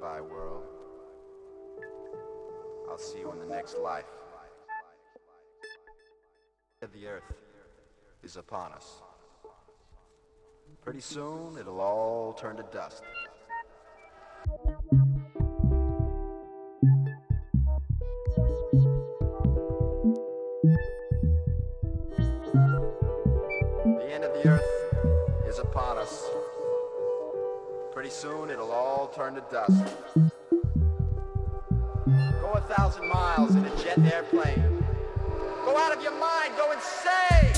Goodbye, world. I'll see you in the next life. The earth is upon us. Pretty soon, it'll all turn to dust. pretty soon it'll all turn to dust. Go a thousand miles in a jet airplane. Go out of your mind, go insane!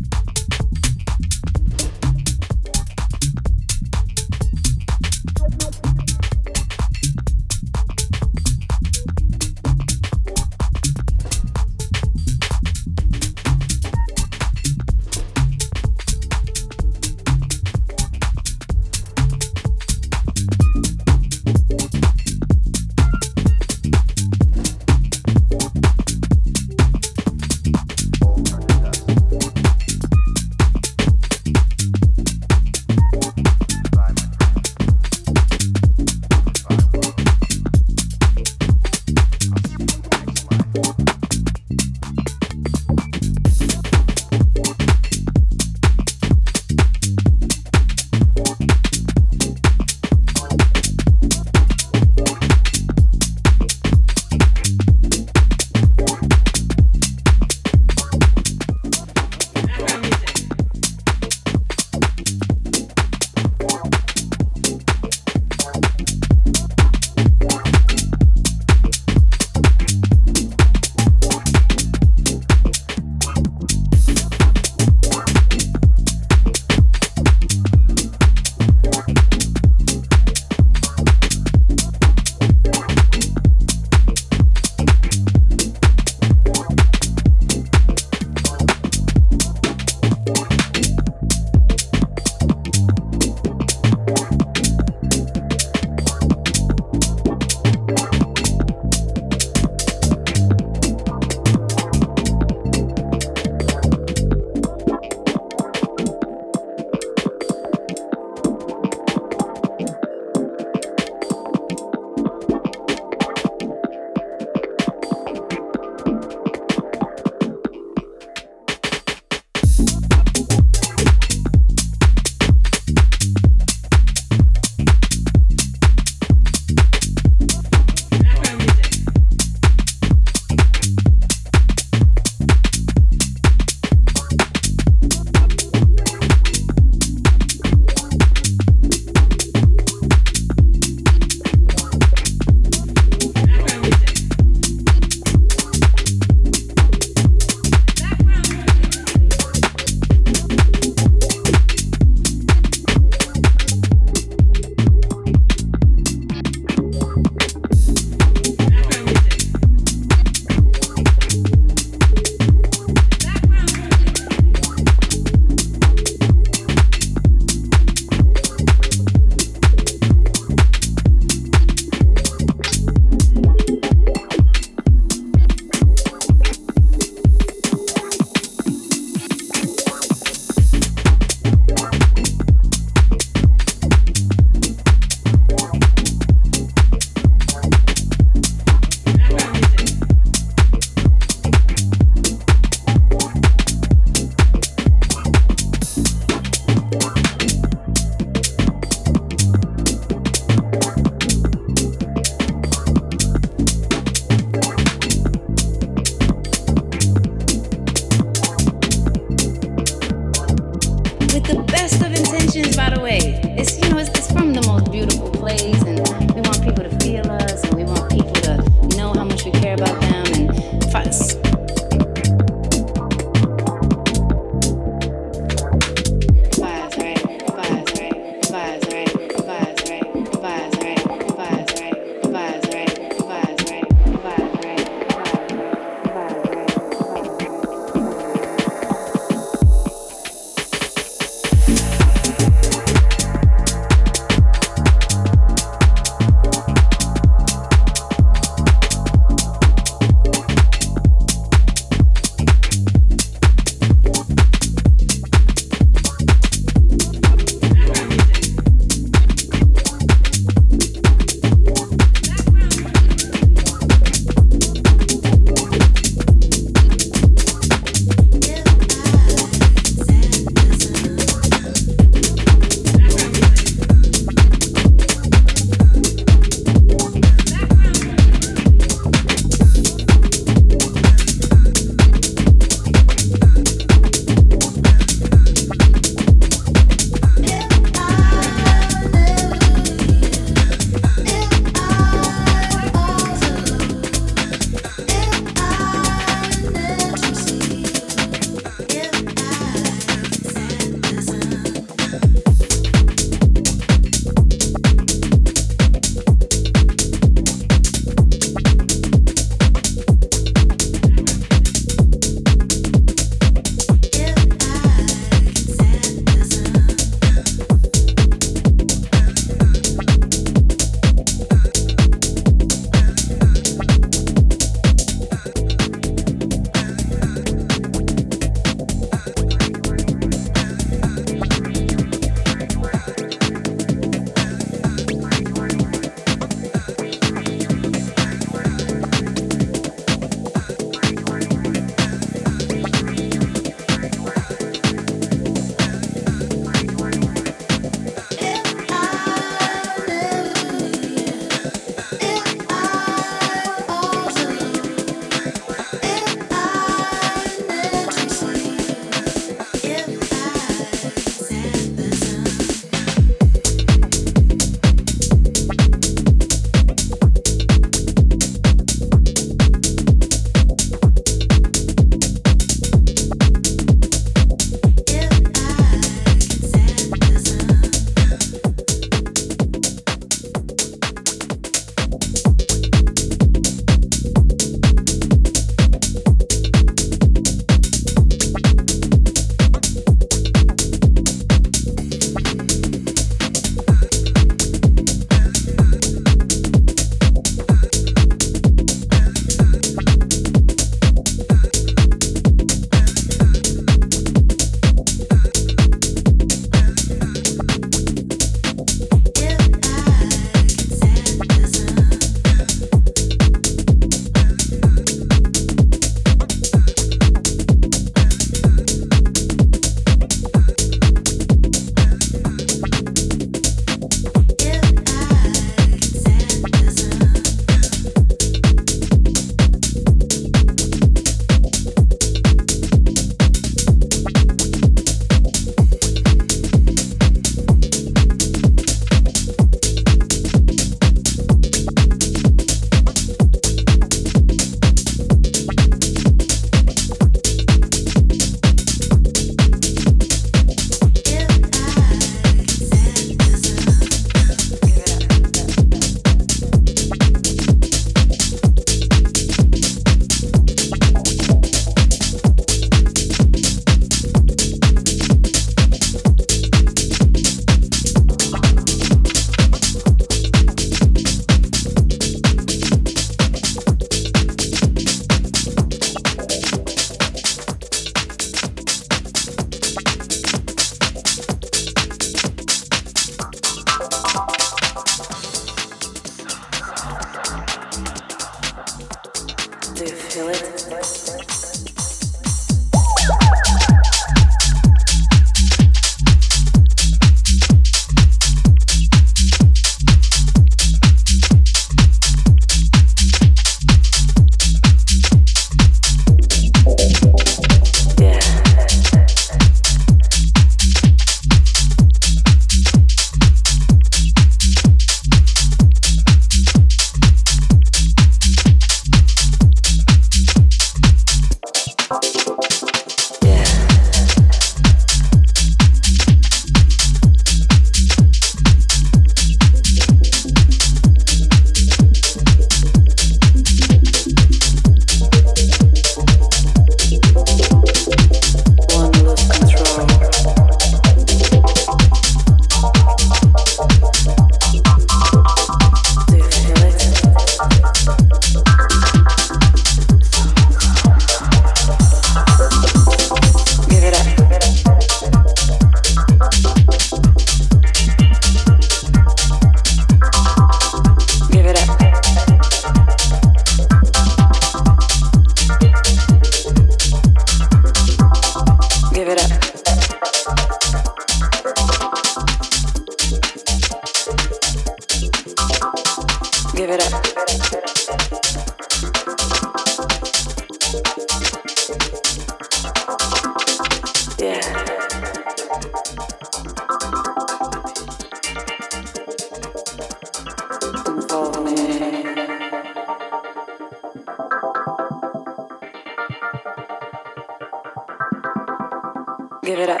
give it up.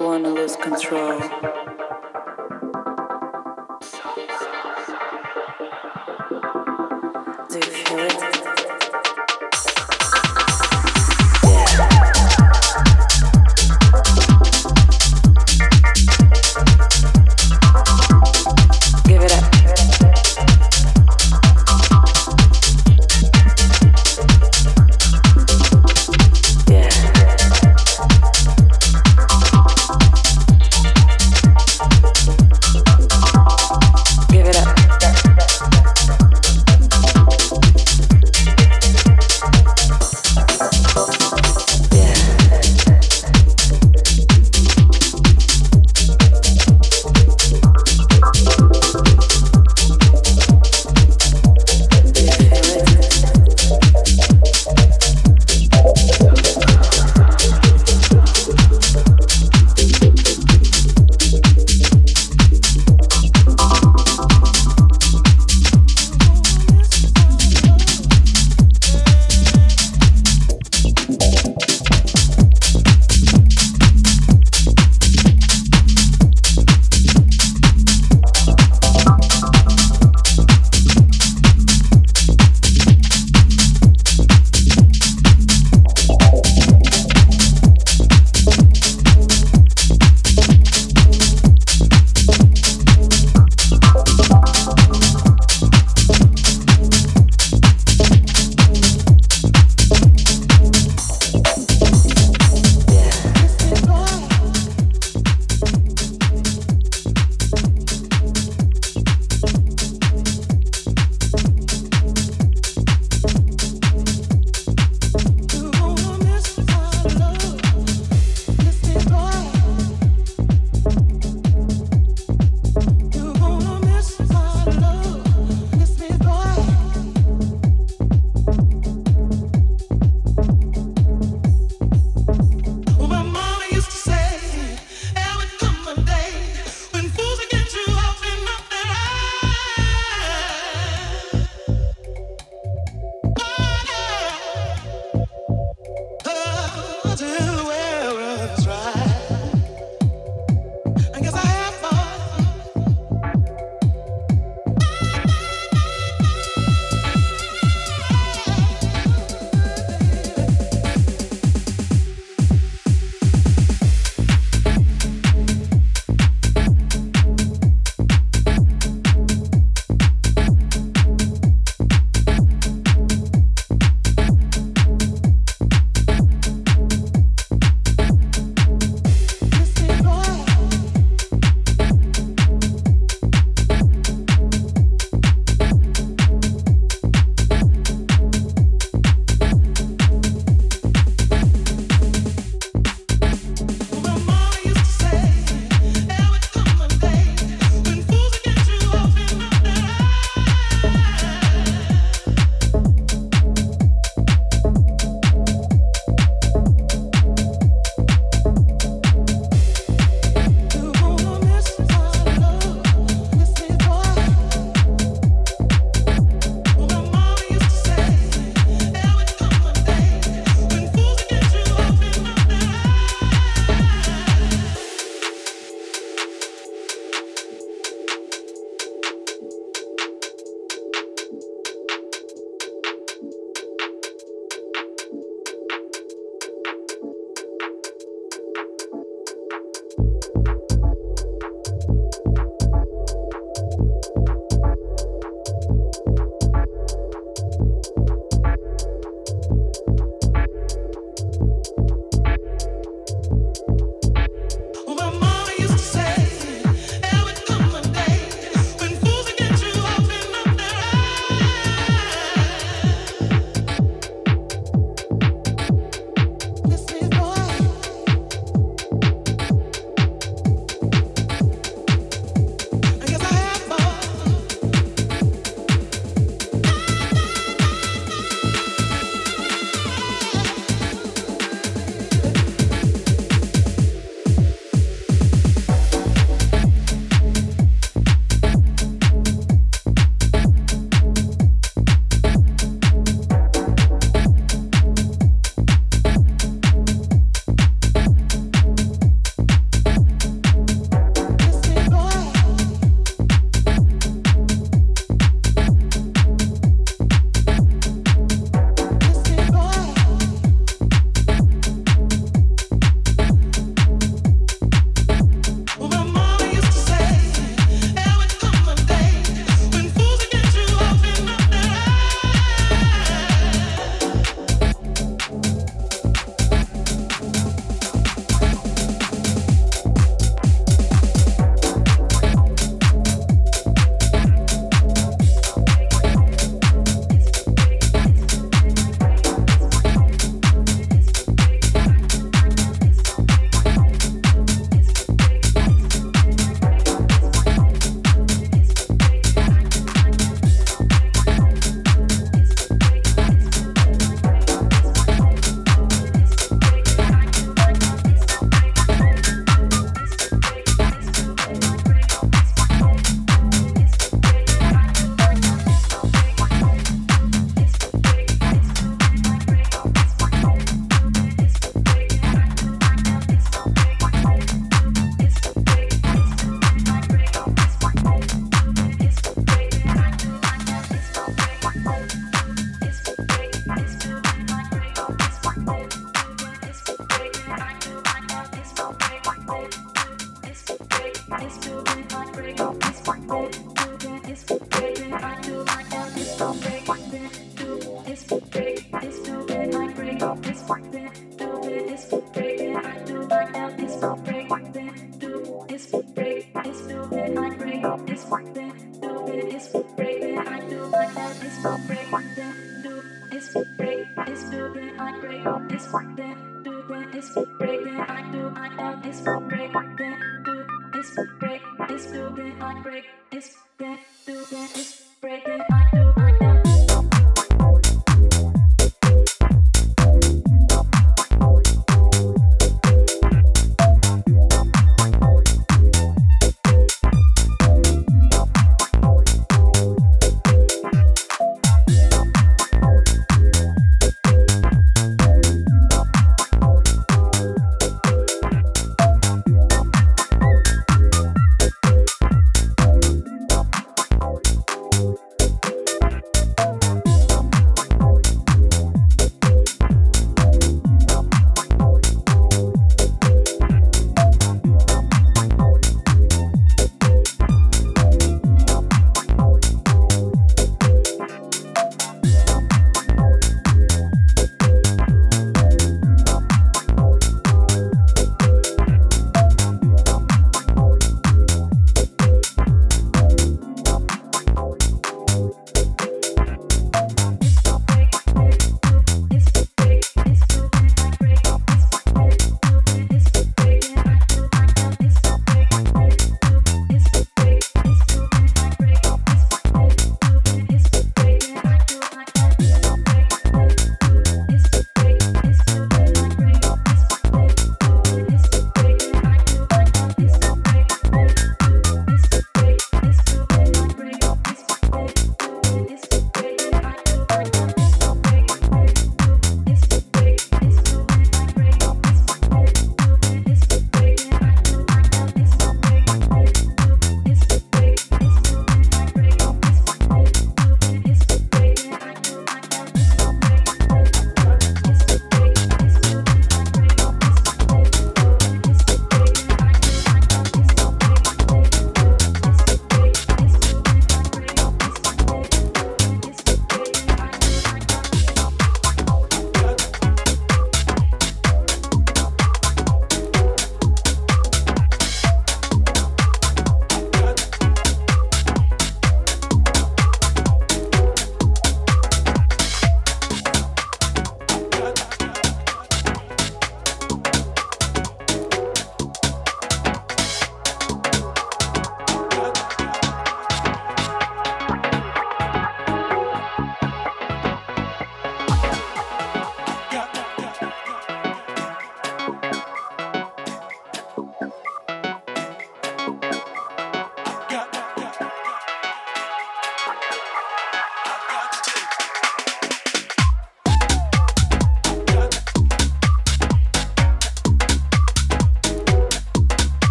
Wanna lose control.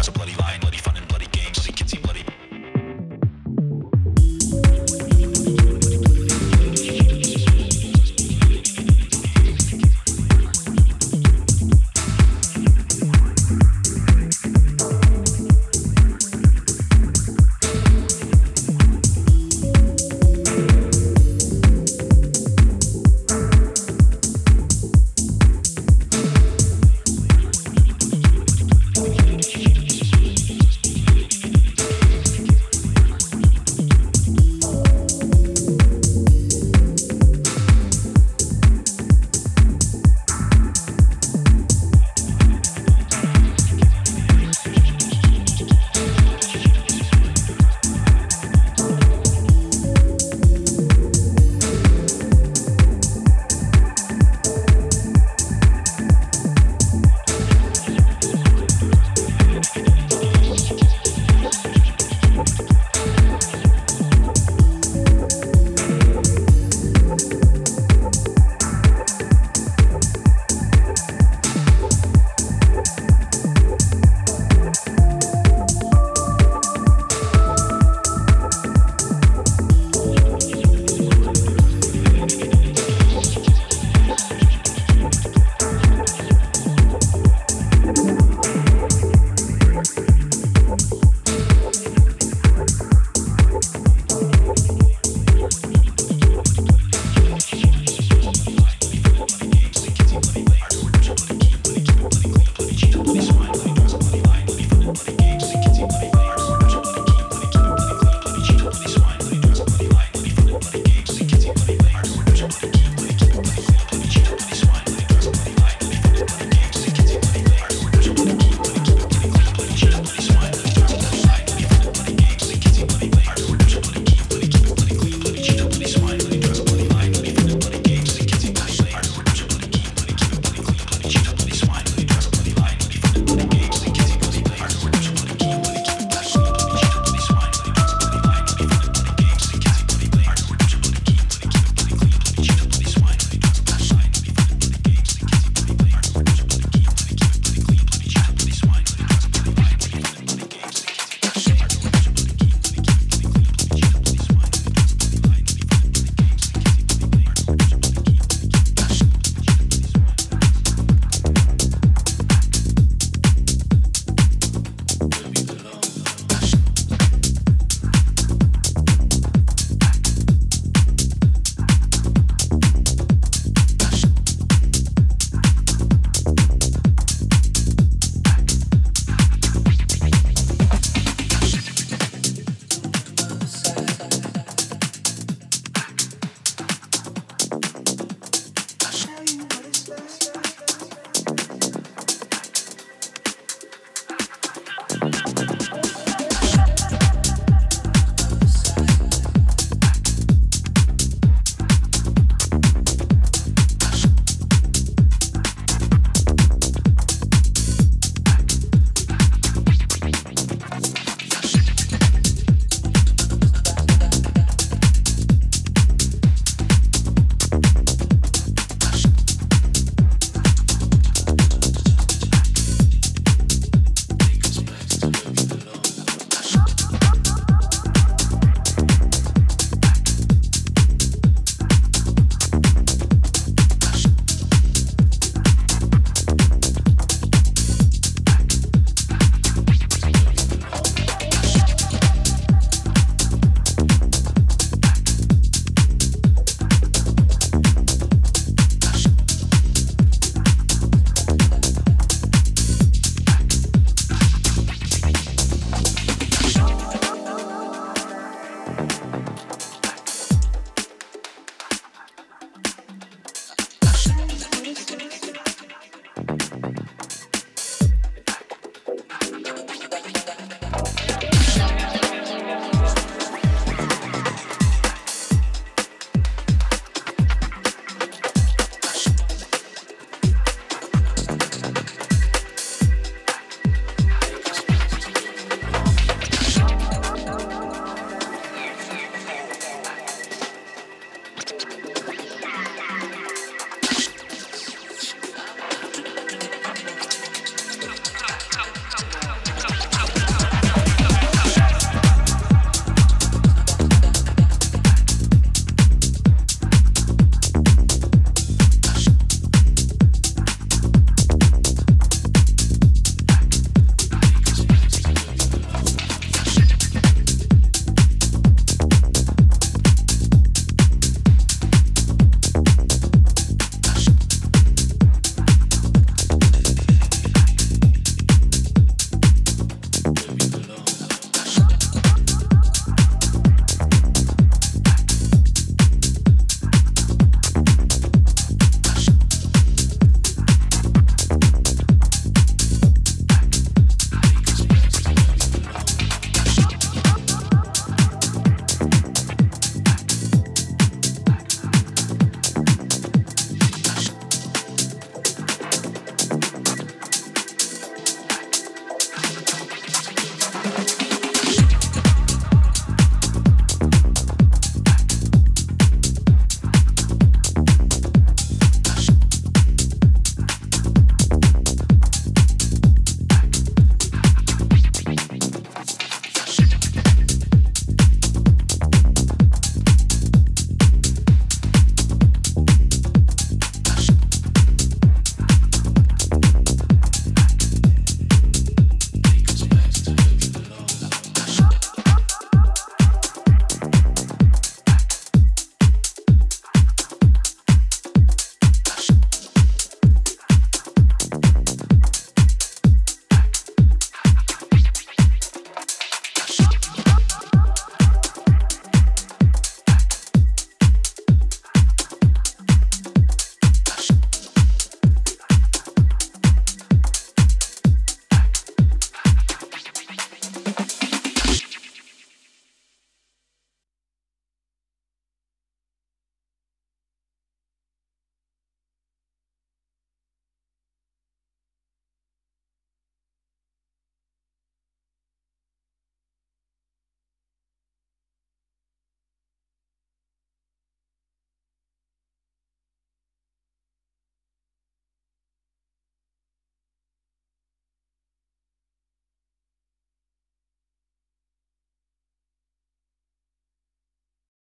Dress a bloody fun